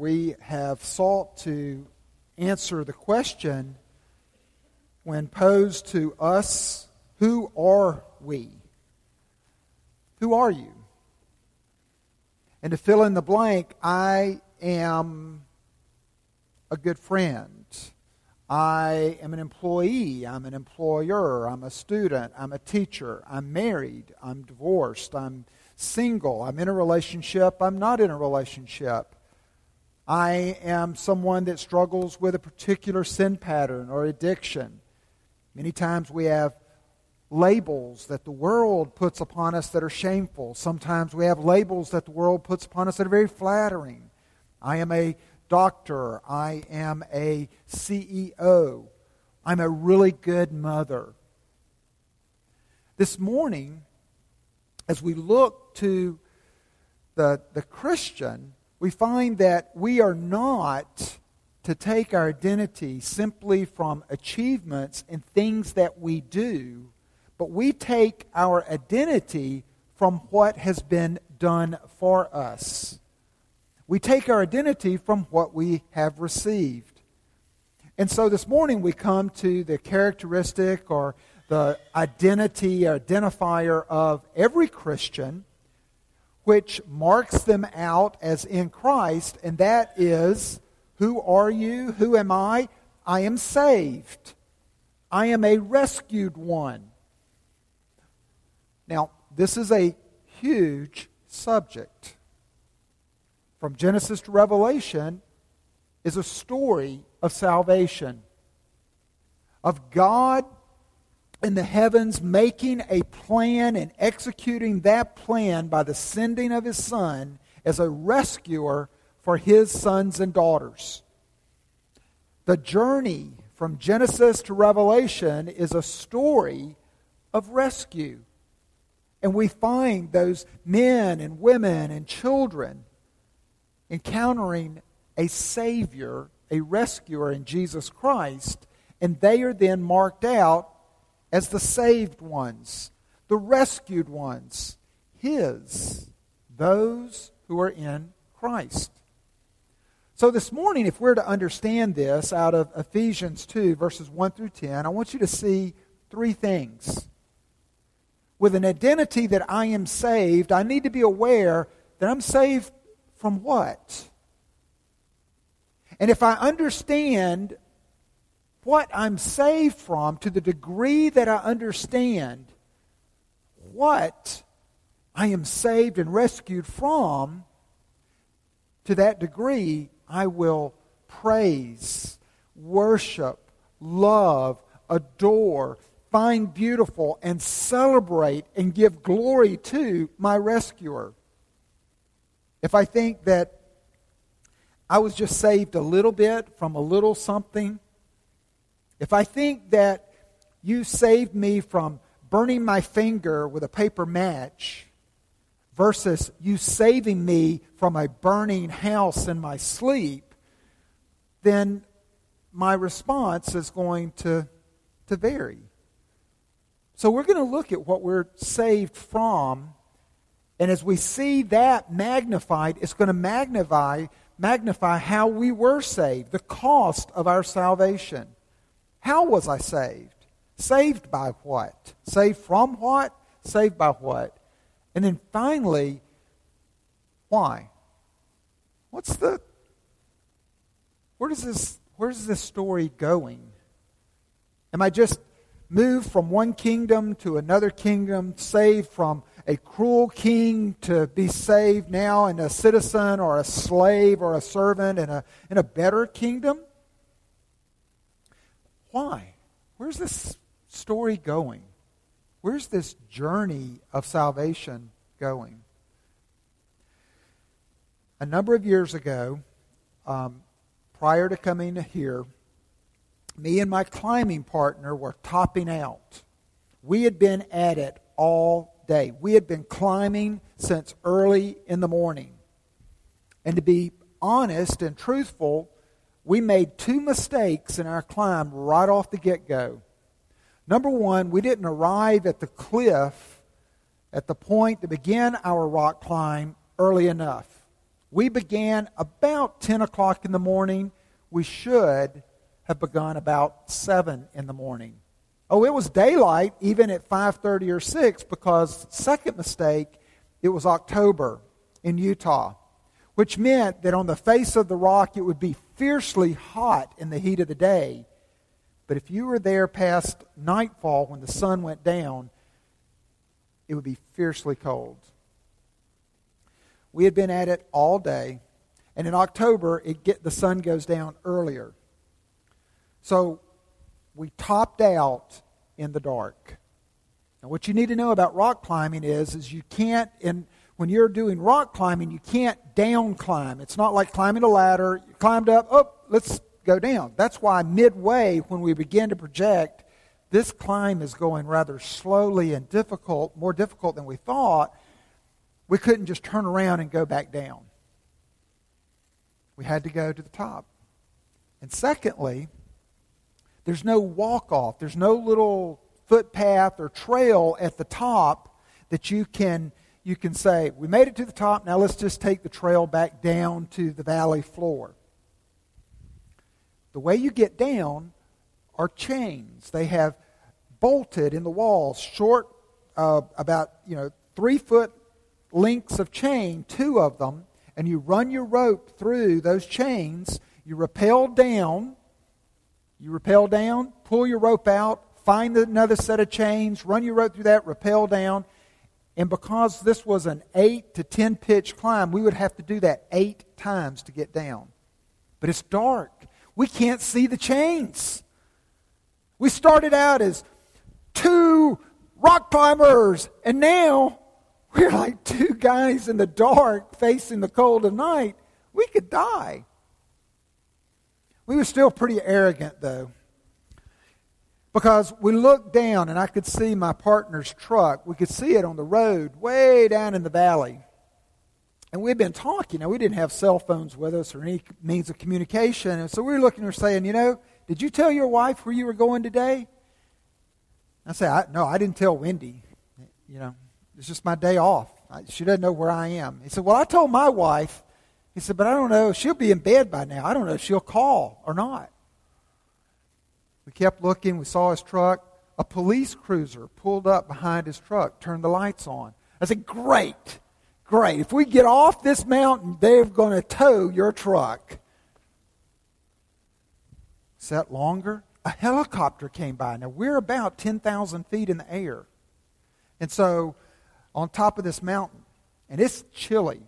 we have sought to answer the question when posed to us who are we? Who are you? And to fill in the blank, I am a good friend. I am an employee. I'm an employer. I'm a student. I'm a teacher. I'm married. I'm divorced. I'm single. I'm in a relationship. I'm not in a relationship. I am someone that struggles with a particular sin pattern or addiction. Many times we have labels that the world puts upon us that are shameful. Sometimes we have labels that the world puts upon us that are very flattering. I am a doctor. I am a CEO. I'm a really good mother. This morning, as we look to the, the Christian, we find that we are not to take our identity simply from achievements and things that we do, but we take our identity from what has been done for us. We take our identity from what we have received. And so this morning we come to the characteristic or the identity identifier of every Christian, which marks them out as in Christ, and that is who are you? Who am I? I am saved. I am a rescued one. Now, this is a huge subject from Genesis to Revelation is a story of salvation, of God in the heavens making a plan and executing that plan by the sending of his Son as a rescuer for his sons and daughters. The journey from Genesis to Revelation is a story of rescue. And we find those men and women and children encountering a Savior, a rescuer in Jesus Christ, and they are then marked out as the saved ones, the rescued ones, His, those who are in Christ. So, this morning, if we're to understand this out of Ephesians 2, verses 1 through 10, I want you to see three things. With an identity that I am saved, I need to be aware that I'm saved from what? And if I understand what I'm saved from to the degree that I understand what I am saved and rescued from, to that degree, I will praise, worship, love, adore, find beautiful, and celebrate and give glory to my rescuer. If I think that I was just saved a little bit from a little something, if I think that you saved me from burning my finger with a paper match versus you saving me from a burning house in my sleep, then my response is going to, to vary. So we're going to look at what we're saved from and as we see that magnified, it's going to magnify, magnify how we were saved, the cost of our salvation. How was I saved? Saved by what? Saved from what? Saved by what? And then finally, why? What's the where does this where's this story going? Am I just moved from one kingdom to another kingdom, saved from a cruel king to be saved now and a citizen or a slave or a servant in a, in a better kingdom? Why? Where's this story going? Where's this journey of salvation going? A number of years ago, um, prior to coming here, me and my climbing partner were topping out. We had been at it all day. We had been climbing since early in the morning. And to be honest and truthful, we made two mistakes in our climb right off the get go. Number one, we didn't arrive at the cliff at the point to begin our rock climb early enough. We began about 10 o'clock in the morning. We should have begun about 7 in the morning. Oh, it was daylight even at 5:30 or 6 because second mistake, it was October in Utah, which meant that on the face of the rock it would be fiercely hot in the heat of the day. But if you were there past nightfall when the sun went down, it would be fiercely cold. We had been at it all day, and in October, it get, the sun goes down earlier. So we topped out in the dark. Now, what you need to know about rock climbing is, is you can't, in, when you're doing rock climbing, you can't down climb. It's not like climbing a ladder. You climbed up, oh, let's go down. That's why midway, when we begin to project, this climb is going rather slowly and difficult, more difficult than we thought. We couldn't just turn around and go back down. We had to go to the top. And secondly, there's no walk off, there's no little footpath or trail at the top that you can you can say, we made it to the top, now let's just take the trail back down to the valley floor. The way you get down are chains. They have bolted in the walls, short, uh, about you know three foot lengths of chain, two of them, and you run your rope through those chains. You rappel down, you rappel down, pull your rope out, find another set of chains, run your rope through that, rappel down. And because this was an 8 to 10 pitch climb, we would have to do that eight times to get down. But it's dark. We can't see the chains. We started out as two rock climbers, and now we're like two guys in the dark facing the cold of night. We could die. We were still pretty arrogant, though. Because we looked down and I could see my partner's truck. We could see it on the road way down in the valley. And we'd been talking. Now, we didn't have cell phones with us or any means of communication. And so we were looking and saying, you know, did you tell your wife where you were going today? I said, I, no, I didn't tell Wendy. You know, it's just my day off. I, she doesn't know where I am. He said, well, I told my wife. He said, but I don't know. She'll be in bed by now. I don't know if she'll call or not. We kept looking. We saw his truck. A police cruiser pulled up behind his truck, turned the lights on. I said, great, great. If we get off this mountain, they're going to tow your truck. Set longer. A helicopter came by. Now, we're about 10,000 feet in the air. And so, on top of this mountain, and it's chilly.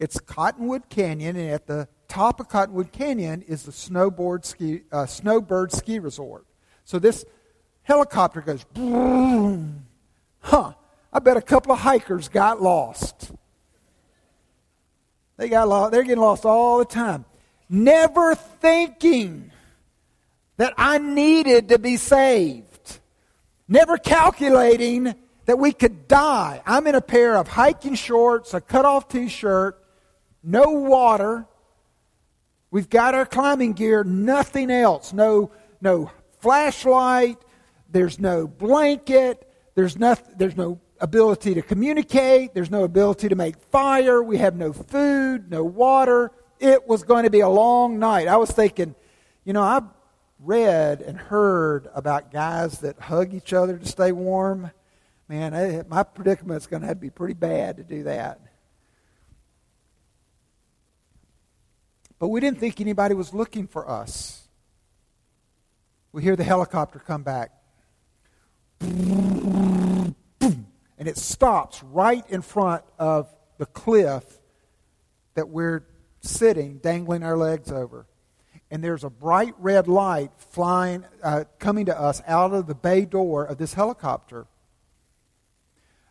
It's Cottonwood Canyon, and at the top of Cottonwood Canyon is the snowboard ski, uh, snowbird ski resort. So this helicopter goes, boom. Huh, I bet a couple of hikers got lost. They got lost. They're getting lost all the time. Never thinking that I needed to be saved. Never calculating that we could die. I'm in a pair of hiking shorts, a cut off t shirt, no water. We've got our climbing gear, nothing else. No, no flashlight, there's no blanket, there's, no, there's no ability to communicate, there's no ability to make fire, we have no food, no water. It was going to be a long night. I was thinking, you know, I've read and heard about guys that hug each other to stay warm. Man, my predicament's going to have to be pretty bad to do that. But we didn't think anybody was looking for us. We hear the helicopter come back. And it stops right in front of the cliff that we're sitting, dangling our legs over. And there's a bright red light flying, uh, coming to us out of the bay door of this helicopter.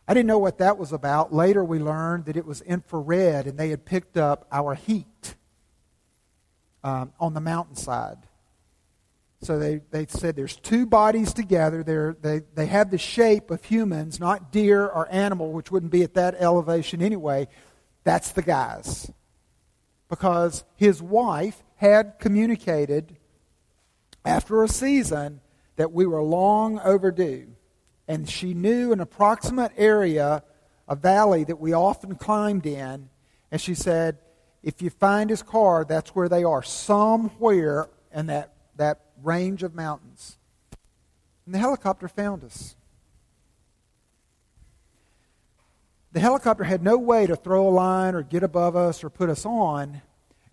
I didn't know what that was about. Later, we learned that it was infrared, and they had picked up our heat um, on the mountainside. So they, they said there's two bodies together. They're, they, they have the shape of humans, not deer or animal, which wouldn't be at that elevation anyway. That's the guys. Because his wife had communicated after a season that we were long overdue. And she knew an approximate area, a valley that we often climbed in, And she said, if you find his car, that's where they are, somewhere in that, that range of mountains. And the helicopter found us. The helicopter had no way to throw a line or get above us or put us on.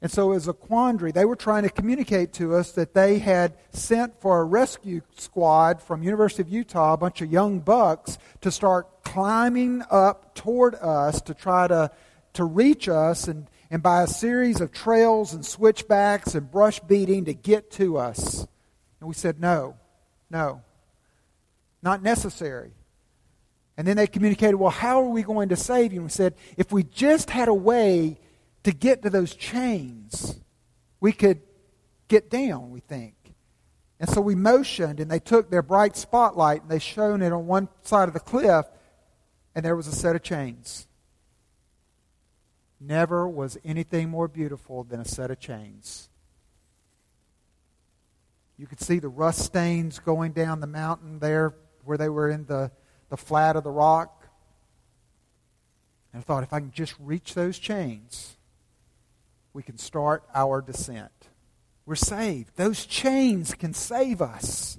And so it was a quandary. They were trying to communicate to us that they had sent for a rescue squad from University of Utah, a bunch of young bucks, to start climbing up toward us to try to, to reach us and, and by a series of trails and switchbacks and brush beating to get to us. And we said, no, no, not necessary. And then they communicated, well, how are we going to save you? And we said, if we just had a way to get to those chains, we could get down, we think. And so we motioned, and they took their bright spotlight and they shone it on one side of the cliff, and there was a set of chains. Never was anything more beautiful than a set of chains. You could see the rust stains going down the mountain there where they were in the the flat of the rock. And I thought, if I can just reach those chains, we can start our descent. We're saved. Those chains can save us.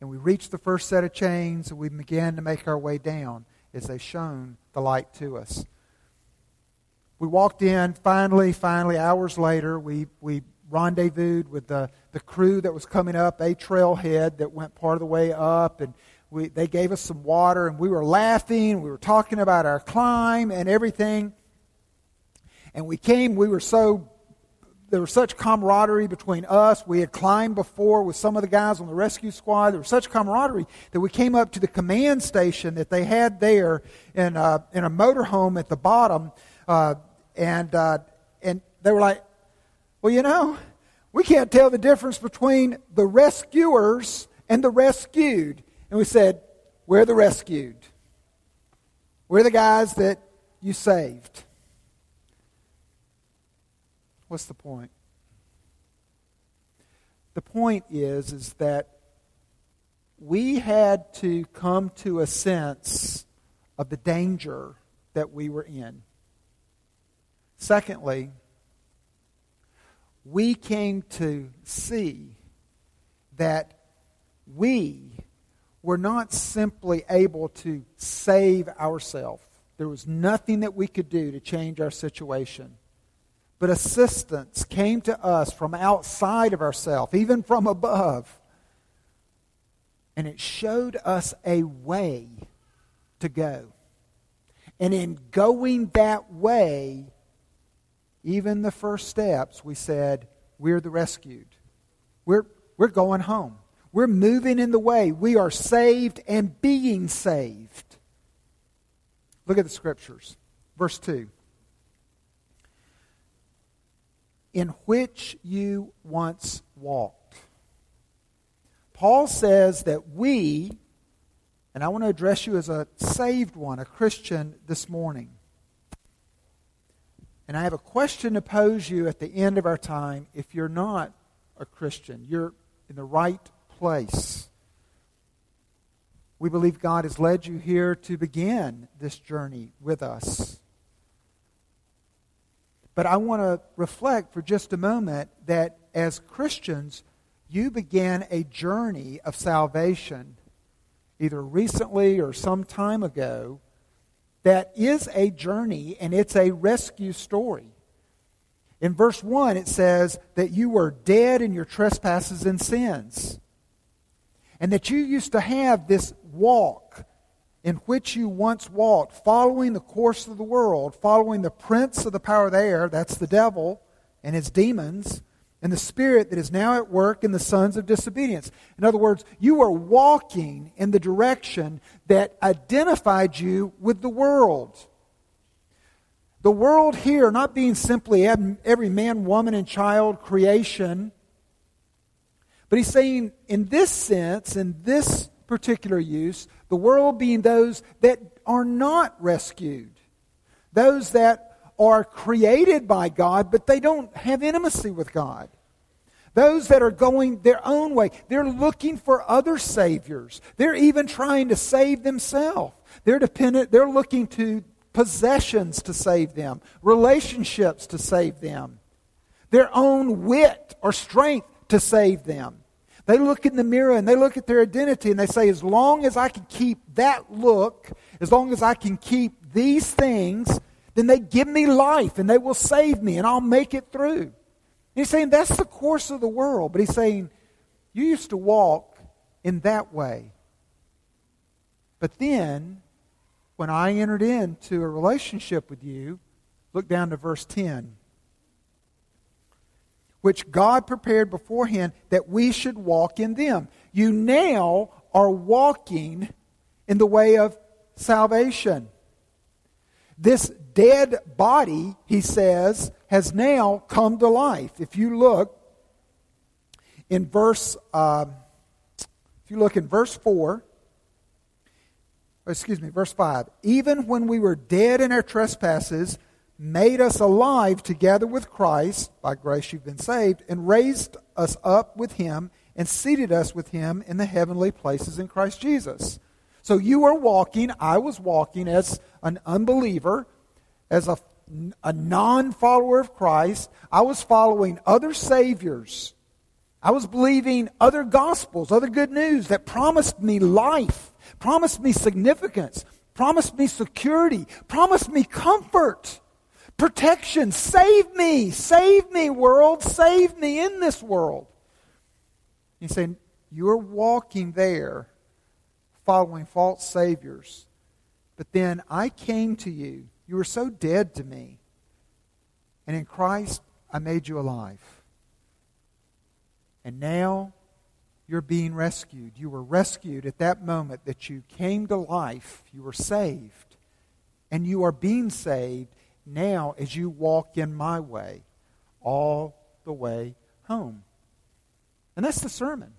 And we reached the first set of chains, and we began to make our way down as they shone the light to us. We walked in, finally, finally, hours later, we, we rendezvoused with the, the crew that was coming up, a trailhead that went part of the way up, and we, they gave us some water, and we were laughing. We were talking about our climb and everything. And we came, we were so, there was such camaraderie between us. We had climbed before with some of the guys on the rescue squad. There was such camaraderie that we came up to the command station that they had there in a, in a motorhome at the bottom. Uh, and, uh, and they were like, well, you know, we can't tell the difference between the rescuers and the rescued. And we said, We're the rescued. We're the guys that you saved. What's the point? The point is, is that we had to come to a sense of the danger that we were in. Secondly, we came to see that we were not simply able to save ourselves. There was nothing that we could do to change our situation. But assistance came to us from outside of ourselves, even from above. And it showed us a way to go. And in going that way, even the first steps, we said, We're the rescued. We're, we're going home. We're moving in the way. We are saved and being saved. Look at the scriptures. Verse 2. In which you once walked. Paul says that we, and I want to address you as a saved one, a Christian, this morning. And I have a question to pose you at the end of our time. If you're not a Christian, you're in the right place. We believe God has led you here to begin this journey with us. But I want to reflect for just a moment that as Christians, you began a journey of salvation, either recently or some time ago, that is a journey and it's a rescue story. In verse 1, it says that you were dead in your trespasses and sins and that you used to have this walk in which you once walked, following the course of the world, following the prince of the power of the air, that's the devil and his demons, and the spirit that is now at work in the sons of disobedience. In other words, you are walking in the direction that identified you with the world. The world here not being simply every man, woman, and child creation but he's saying, in this sense, in this particular use, the world being those that are not rescued, those that are created by God, but they don't have intimacy with God. Those that are going their own way, they're looking for other saviors. They're even trying to save themselves. They're dependent, they're looking to possessions to save them, relationships to save them, their own wit or strength to save them. They look in the mirror and they look at their identity and they say, as long as I can keep that look, as long as I can keep these things, then they give me life and they will save me and I'll make it through. And he's saying that's the course of the world. But he's saying, you used to walk in that way. But then, when I entered into a relationship with you, look down to verse 10 which God prepared beforehand that we should walk in them. You now are walking in the way of salvation. This dead body, he says, has now come to life. If you look in verse, uh, if you look in verse 4, excuse me, verse 5, even when we were dead in our trespasses, made us alive together with Christ, by grace you've been saved, and raised us up with him and seated us with him in the heavenly places in Christ Jesus. So you were walking, I was walking as an unbeliever, as a, a non follower of Christ. I was following other saviors. I was believing other gospels, other good news that promised me life, promised me significance, promised me security, promised me comfort protection. Save me. Save me, world. Save me in this world. He's saying, You're walking there following false saviors. But then I came to you. You were so dead to me. And in Christ, I made you alive. And now you're being rescued. You were rescued at that moment that you came to life. You were saved. And you are being saved now as you walk in my way all the way home. And that's the sermon.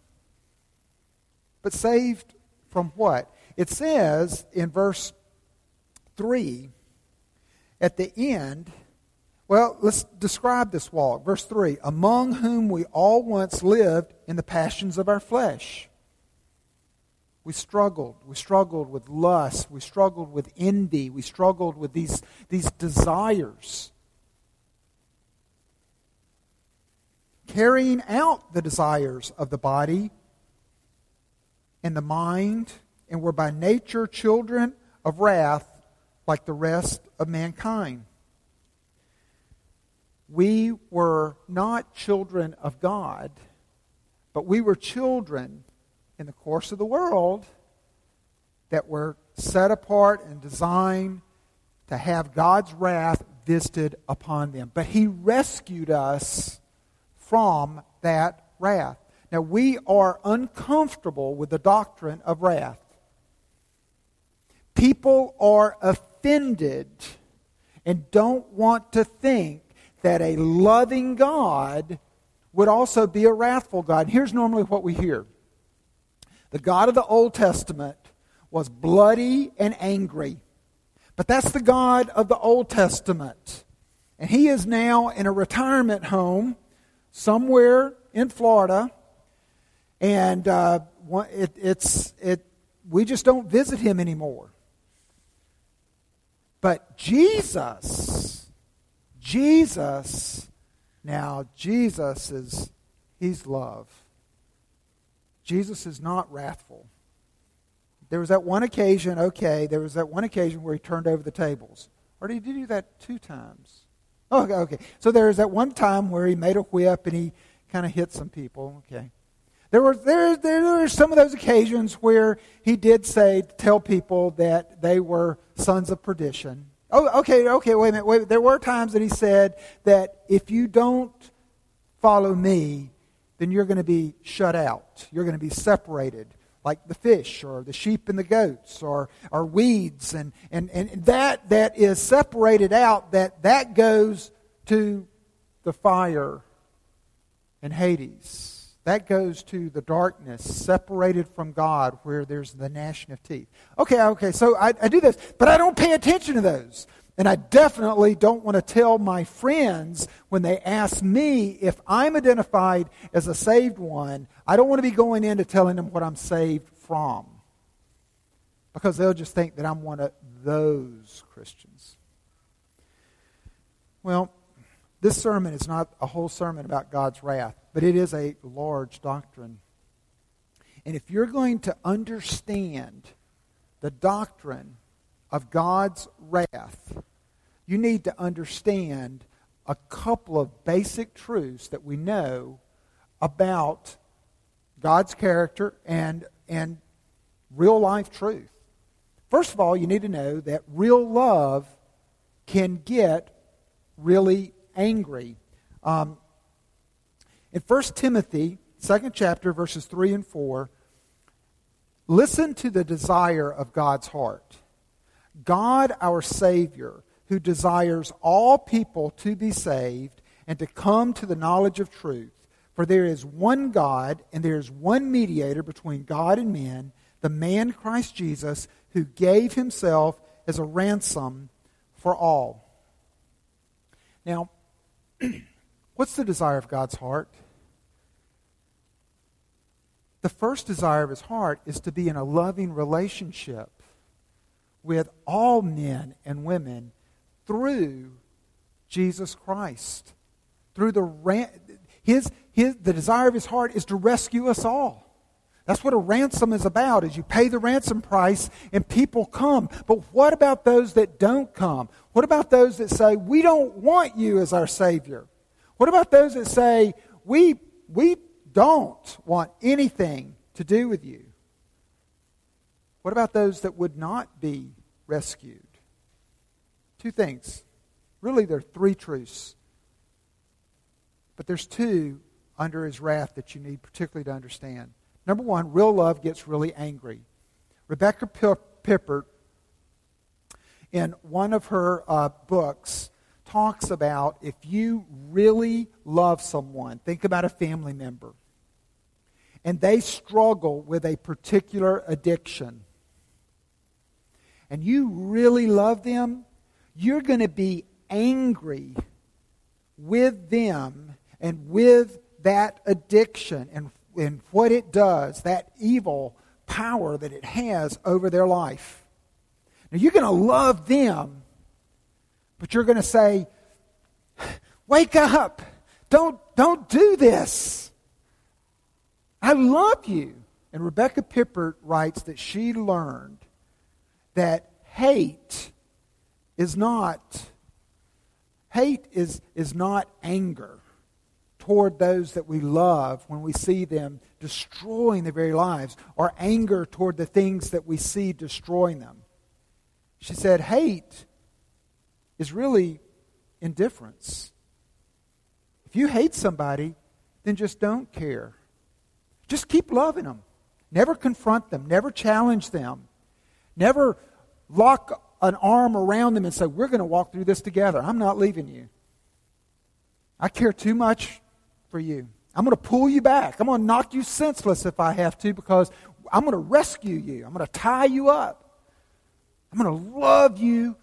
But saved from what? It says in verse 3 at the end, well, let's describe this walk. Verse 3 Among whom we all once lived in the passions of our flesh we struggled. We struggled with lust. We struggled with envy. We struggled with these, these desires. Carrying out the desires of the body and the mind, and were by nature children of wrath like the rest of mankind. We were not children of God, but we were children in the course of the world that were set apart and designed to have God's wrath visited upon them. But He rescued us from that wrath. Now, we are uncomfortable with the doctrine of wrath. People are offended and don't want to think that a loving God would also be a wrathful God. And here's normally what we hear the God of the Old Testament was bloody and angry. But that's the God of the Old Testament. And he is now in a retirement home somewhere in Florida. And uh, it, it's, it, we just don't visit him anymore. But Jesus, Jesus, now Jesus is, he's love. Jesus is not wrathful. There was that one occasion, okay, there was that one occasion where he turned over the tables. Or did he do that two times? Oh, okay, okay. So there was that one time where he made a whip and he kind of hit some people. Okay. There were, there, there were some of those occasions where he did say, tell people that they were sons of perdition. Oh, okay, okay, wait a minute. Wait, there were times that he said that if you don't follow me, then you're going to be shut out. You're going to be separated, like the fish or the sheep and the goats or, or weeds. And, and, and that that is separated out, that, that goes to the fire and Hades. That goes to the darkness, separated from God, where there's the gnashing of teeth. Okay, okay, so I, I do this, but I don't pay attention to those. And I definitely don't want to tell my friends when they ask me if I'm identified as a saved one, I don't want to be going into telling them what I'm saved from. because they'll just think that I'm one of those Christians. Well, this sermon is not a whole sermon about God's wrath, but it is a large doctrine. And if you're going to understand the doctrine of God's wrath, you need to understand a couple of basic truths that we know about God's character and, and real life truth. First of all, you need to know that real love can get really angry. Um, in 1 Timothy, second chapter, verses 3 and 4, listen to the desire of God's heart. God, our Savior, who desires all people to be saved and to come to the knowledge of truth. For there is one God, and there is one mediator between God and men, the man Christ Jesus, who gave himself as a ransom for all. Now, what's the desire of God's heart? The first desire of his heart is to be in a loving relationship with all men and women through Jesus Christ. Through the his, his the desire of his heart is to rescue us all. That's what a ransom is about, is you pay the ransom price and people come. But what about those that don't come? What about those that say, we don't want you as our Savior? What about those that say, we, we don't want anything to do with you? What about those that would not be rescued? Two things. Really, there are three truths. But there's two under his wrath that you need particularly to understand. Number one, real love gets really angry. Rebecca Pippert, in one of her uh, books, talks about if you really love someone, think about a family member, and they struggle with a particular addiction, and you really love them, you're going to be angry with them and with that addiction and and what it does, that evil power that it has over their life. Now, you're going to love them, but you're going to say, Wake up! Don't, don't do this. I love you. And Rebecca Pippert writes that she learned that hate is not hate is, is not anger toward those that we love when we see them destroying their very lives, or anger toward the things that we see destroying them. She said, hate is really indifference. If you hate somebody, then just don't care. Just keep loving them. Never confront them. Never challenge them. Never lock an arm around them and say, We're going to walk through this together. I'm not leaving you. I care too much for you. I'm going to pull you back. I'm going to knock you senseless if I have to because I'm going to rescue you. I'm going to tie you up. I'm going to love you.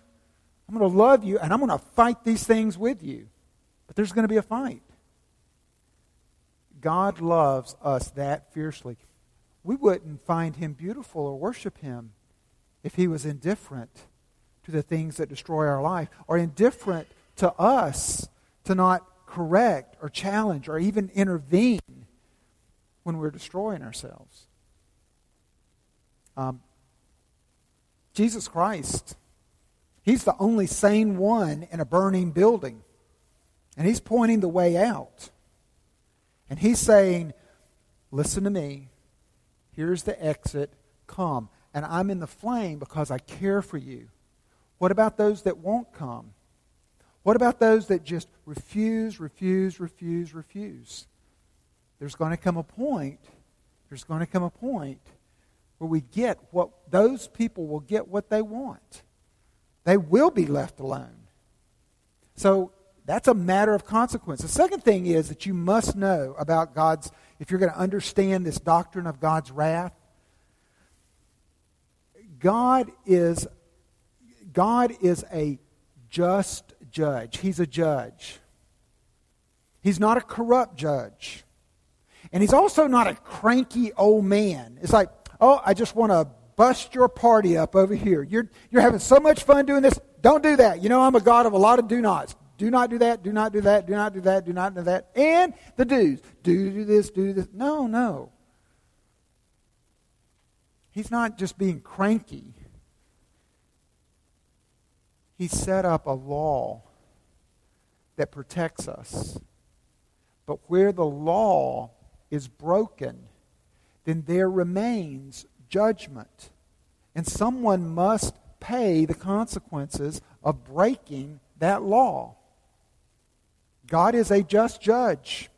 I'm going to love you, and I'm going to fight these things with you. But there's going to be a fight. God loves us that fiercely. We wouldn't find him beautiful or worship him if he was indifferent to the things that destroy our life or indifferent to us to not correct or challenge or even intervene when we're destroying ourselves. Um, Jesus Christ, He's the only sane one in a burning building. And He's pointing the way out. And He's saying, Listen to me. Here's the exit. Come. And I'm in the flame because I care for you. What about those that won't come? What about those that just refuse, refuse, refuse, refuse? There's going to come a point, there's going to come a point where we get what those people will get what they want. They will be left alone. So that's a matter of consequence. The second thing is that you must know about God's, if you're going to understand this doctrine of God's wrath, God is, God is a just judge. He's a judge. He's not a corrupt judge. And he's also not a cranky old man. It's like, oh, I just want to bust your party up over here. You're, you're having so much fun doing this. Don't do that. You know, I'm a God of a lot of do nots. Do not do that, do not do that, do not do that, do not do that. And the do's. Do, do this, do this. No, no. He's not just being cranky. He set up a law that protects us. But where the law is broken, then there remains judgment. And someone must pay the consequences of breaking that law. God is a just judge.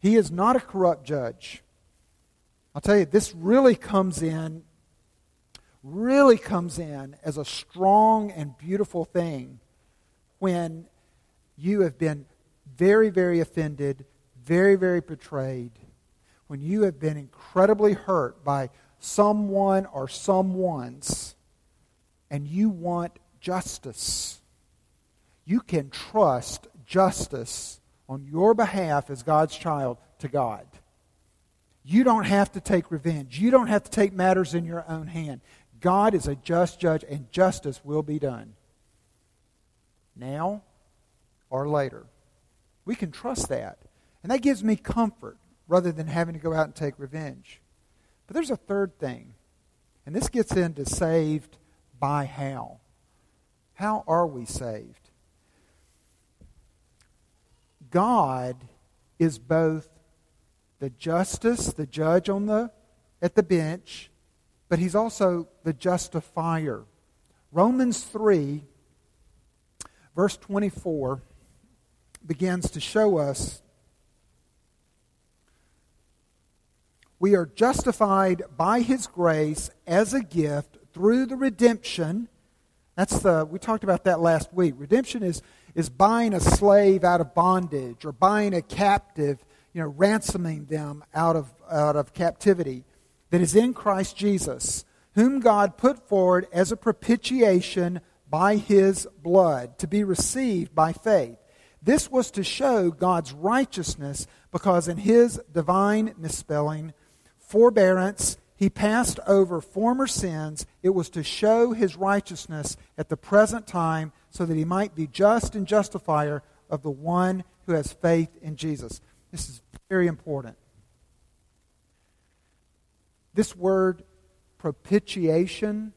He is not a corrupt judge. I'll tell you, this really comes in, really comes in as a strong and beautiful thing when you have been very, very offended, very, very betrayed, when you have been incredibly hurt by someone or someone's, and you want justice. You can trust justice on your behalf as God's child to God. You don't have to take revenge. You don't have to take matters in your own hand. God is a just judge, and justice will be done. Now or later. We can trust that. And that gives me comfort rather than having to go out and take revenge. But there's a third thing. And this gets into saved by how. How are we saved? God is both the justice, the judge on the at the bench, but he's also the justifier. Romans 3 verse 24 begins to show us we are justified by his grace as a gift through the redemption. That's the we talked about that last week. Redemption is is buying a slave out of bondage or buying a captive you know ransoming them out of out of captivity that is in Christ Jesus whom God put forward as a propitiation by his blood to be received by faith this was to show God's righteousness because in his divine misspelling forbearance, he passed over former sins. It was to show his righteousness at the present time so that he might be just and justifier of the one who has faith in Jesus. This is very important. This word propitiation,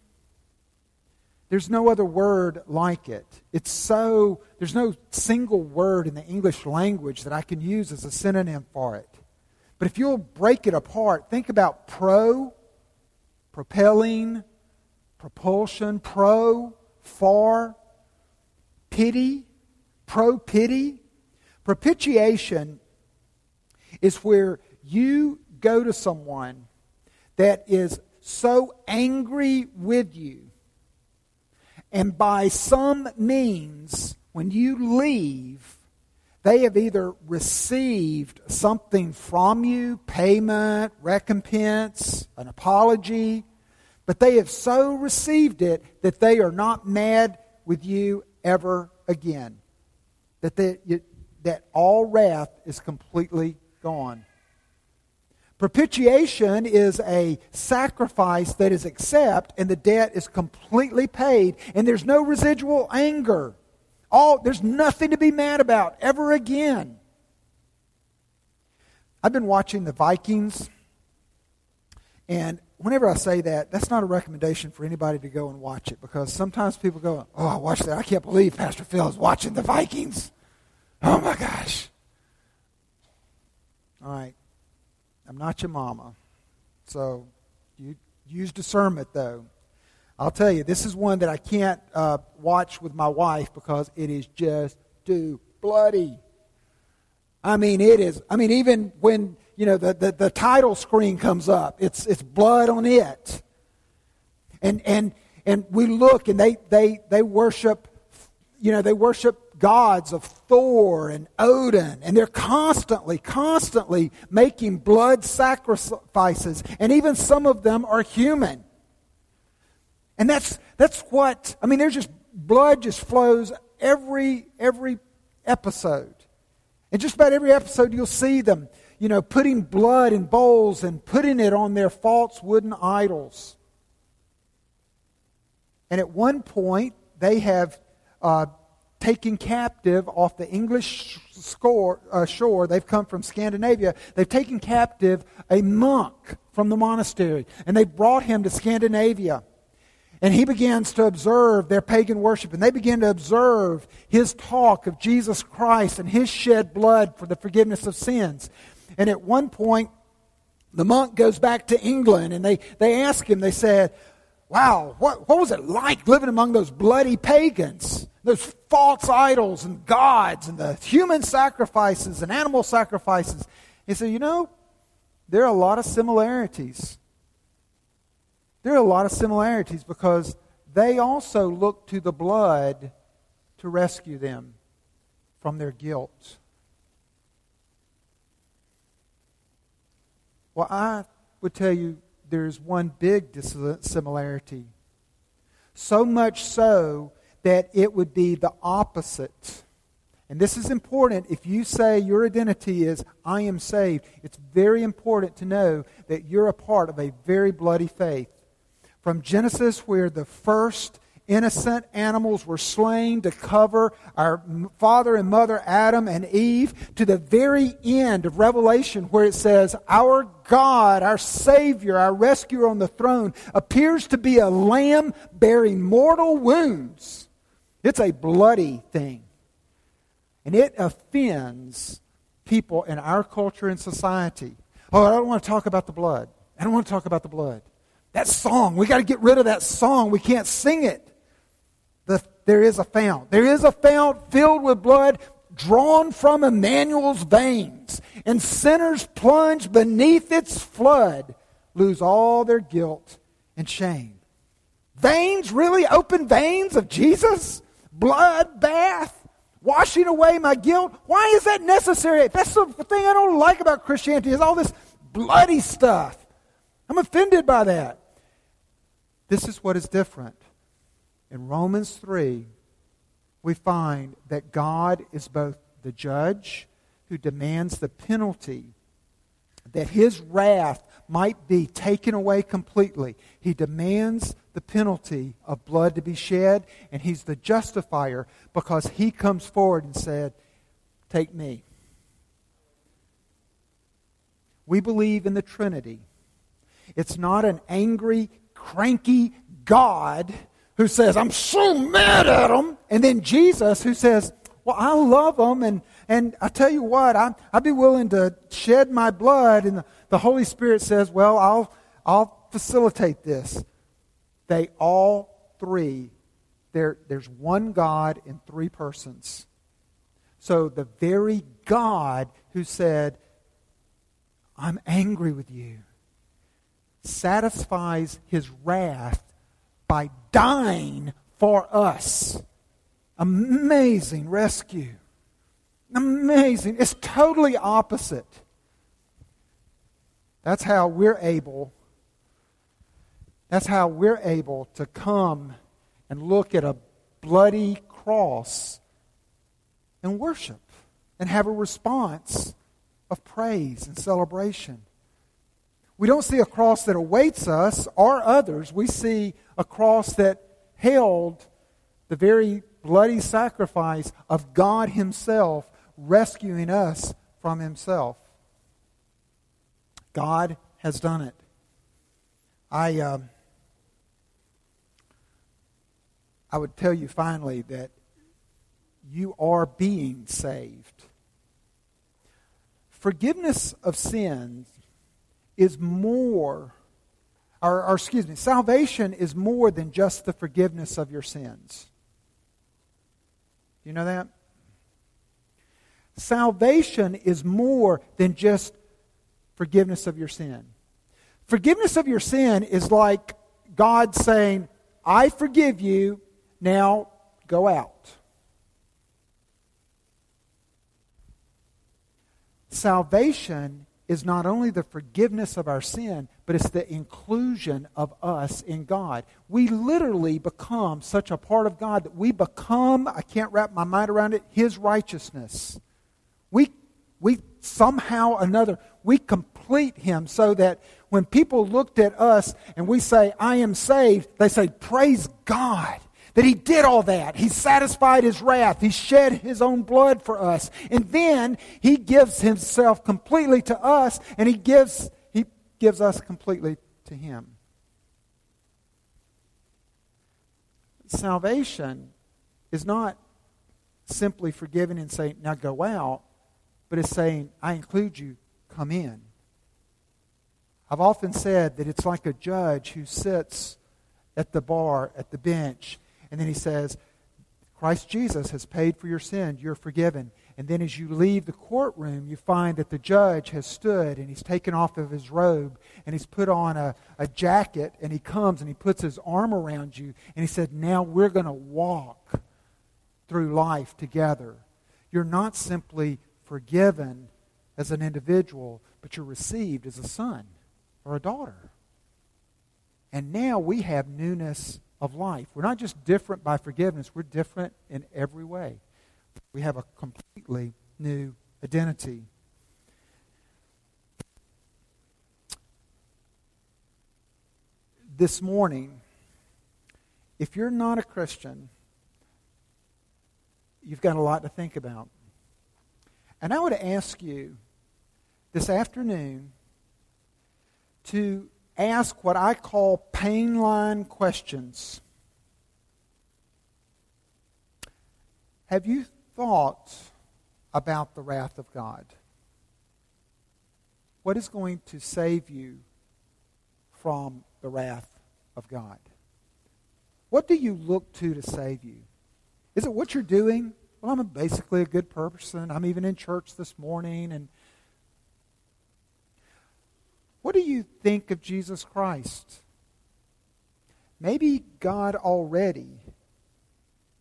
there's no other word like it. It's so, there's no single word in the English language that I can use as a synonym for it. But if you'll break it apart, think about pro, propelling, propulsion, pro, far, pity, pro pity. Propitiation is where you go to someone that is so angry with you, and by some means, when you leave, they have either received something from you, payment, recompense, an apology, but they have so received it that they are not mad with you ever again. That, they, that all wrath is completely gone. Propitiation is a sacrifice that is accepted, and the debt is completely paid and there's no residual anger. All, there's nothing to be mad about ever again. I've been watching the Vikings, and whenever I say that, that's not a recommendation for anybody to go and watch it because sometimes people go, Oh, I watched that. I can't believe Pastor Phil is watching the Vikings. Oh my gosh. All right. I'm not your mama. So you use discernment, though. I'll tell you, this is one that I can't uh, watch with my wife because it is just too bloody. I mean, it is. I mean, even when you know the, the, the title screen comes up, it's it's blood on it. And and and we look, and they they they worship, you know, they worship gods of Thor and Odin, and they're constantly, constantly making blood sacrifices, and even some of them are human. And that's, that's what, I mean, there's just, blood just flows every, every episode. And just about every episode, you'll see them, you know, putting blood in bowls and putting it on their false wooden idols. And at one point, they have uh, taken captive off the English score, uh, shore. They've come from Scandinavia. They've taken captive a monk from the monastery, and they brought him to Scandinavia. And he begins to observe their pagan worship, and they begin to observe his talk of Jesus Christ and his shed blood for the forgiveness of sins. And at one point, the monk goes back to England, and they, they ask him, they said, Wow, what, what was it like living among those bloody pagans? Those false idols and gods and the human sacrifices and animal sacrifices. He said, You know, there are a lot of similarities. There are a lot of similarities because they also look to the blood to rescue them from their guilt. Well, I would tell you there's one big similarity. So much so that it would be the opposite. And this is important. If you say your identity is, I am saved, it's very important to know that you're a part of a very bloody faith. From Genesis, where the first innocent animals were slain to cover our father and mother Adam and Eve to the very end of Revelation where it says, Our God, our Savior, our rescuer on the throne appears to be a lamb bearing mortal wounds. It's a bloody thing. And it offends people in our culture and society. Oh, I don't want to talk about the blood. I don't want to talk about the blood. That song, we got to get rid of that song. We can't sing it the, there is a fount. There is a fount filled with blood drawn from Immanuel's veins, and sinners plunged beneath its flood lose all their guilt and shame. Veins, really open veins of Jesus? Blood bath? Washing away my guilt? Why is that necessary? That's the thing I don't like about Christianity is all this bloody stuff. I'm offended by that. This is what is different. In Romans 3, we find that God is both the judge who demands the penalty, that his wrath might be taken away completely. He demands the penalty of blood to be shed, and he's the justifier because he comes forward and said, Take me. We believe in the Trinity. It's not an angry, cranky God who says, I'm so mad at them. And then Jesus who says, Well, I love them. And, and I tell you what, I, I'd be willing to shed my blood. And the, the Holy Spirit says, Well, I'll, I'll facilitate this. They all three, there, there's one God in three persons. So the very God who said, I'm angry with you, satisfies his wrath by dying for us. Amazing rescue. Amazing. It's totally opposite. That's how we're able that's how we're able to come and look at a bloody cross and worship and have a response of praise and celebration. We don't see a cross that awaits us or others. We see a cross that held the very bloody sacrifice of God Himself rescuing us from Himself. God has done it. I, uh, I would tell you finally that you are being saved. Forgiveness of sins is more, or, or excuse me, salvation is more than just the forgiveness of your sins. You know that? Salvation is more than just forgiveness of your sin. Forgiveness of your sin is like God saying, I forgive you, now go out. Salvation is not only the forgiveness of our sin, but it's the inclusion of us in God. We literally become such a part of God that we become, I can't wrap my mind around it, His righteousness. We, we somehow another, we complete Him so that when people looked at us and we say, I am saved, they say, Praise God that he did all that. He satisfied his wrath. He shed his own blood for us. And then he gives himself completely to us and he gives, he gives us completely to him. Salvation is not simply forgiving and saying, now go out, but it's saying, I include you, come in. I've often said that it's like a judge who sits at the bar, at the bench, and then he says, Christ Jesus has paid for your sin. You're forgiven. And then as you leave the courtroom, you find that the judge has stood and he's taken off of his robe and he's put on a, a jacket and he comes and he puts his arm around you and he said, Now we're going to walk through life together. You're not simply forgiven as an individual, but you're received as a son or a daughter. And now we have newness of life. We're not just different by forgiveness, we're different in every way. We have a completely new identity. This morning, if you're not a Christian, you've got a lot to think about. And I would ask you this afternoon to ask what I call pain line questions. Have you thought about the wrath of God? What is going to save you from the wrath of God? What do you look to to save you? Is it what you're doing? Well, I'm basically a good person. I'm even in church this morning and what do you think of Jesus Christ? Maybe God already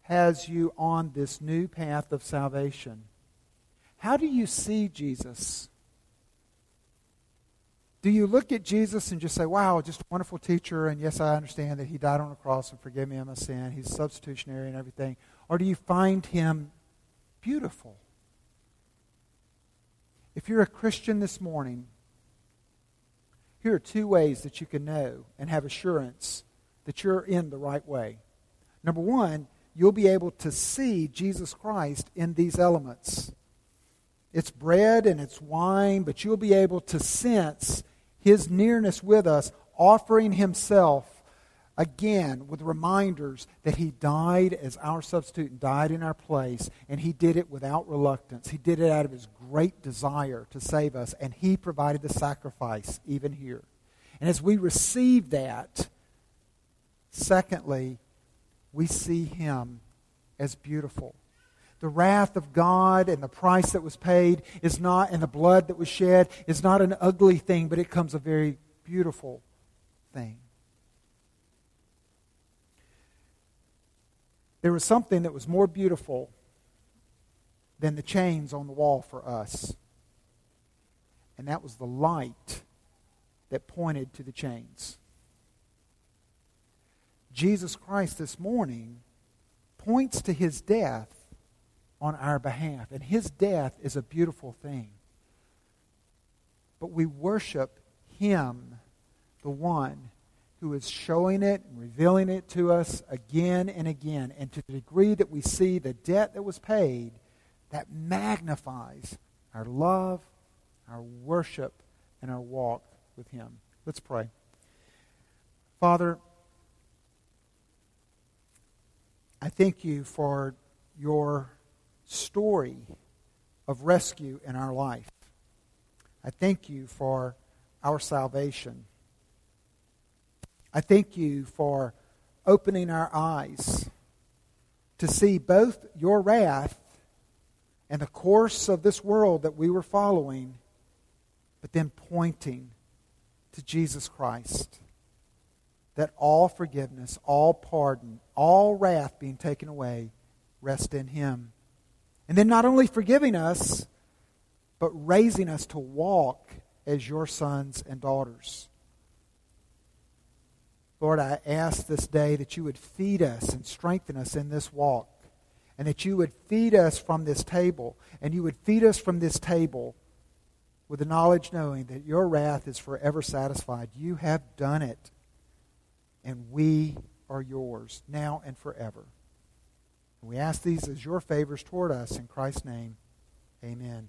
has you on this new path of salvation. How do you see Jesus? Do you look at Jesus and just say, wow, just a wonderful teacher, and yes, I understand that he died on the cross and forgave me of my sin. He's substitutionary and everything. Or do you find him beautiful? If you're a Christian this morning, here are two ways that you can know and have assurance that you're in the right way. Number one, you'll be able to see Jesus Christ in these elements. It's bread and it's wine, but you'll be able to sense his nearness with us, offering himself again with reminders that he died as our substitute and died in our place, and he did it without reluctance. He did it out of his great desire to save us, and he provided the sacrifice even here. And as we receive that, secondly, we see him as beautiful. The wrath of God and the price that was paid is not, and the blood that was shed is not an ugly thing, but it comes a very beautiful thing. There was something that was more beautiful than the chains on the wall for us, and that was the light that pointed to the chains. Jesus Christ this morning points to his death on our behalf, and his death is a beautiful thing. But we worship him, the one who is showing it and revealing it to us again and again. And to the degree that we see the debt that was paid, that magnifies our love, our worship, and our walk with Him. Let's pray. Father, I thank you for your story of rescue in our life. I thank you for our salvation. I thank you for opening our eyes to see both your wrath and the course of this world that we were following, but then pointing to Jesus Christ. That all forgiveness, all pardon, all wrath being taken away rest in Him. And then not only forgiving us, but raising us to walk as your sons and daughters. Lord, I ask this day that you would feed us and strengthen us in this walk, and that you would feed us from this table, and you would feed us from this table with the knowledge knowing that your wrath is forever satisfied. You have done it, and we are yours now and forever. And we ask these as your favors toward us in Christ's name. Amen.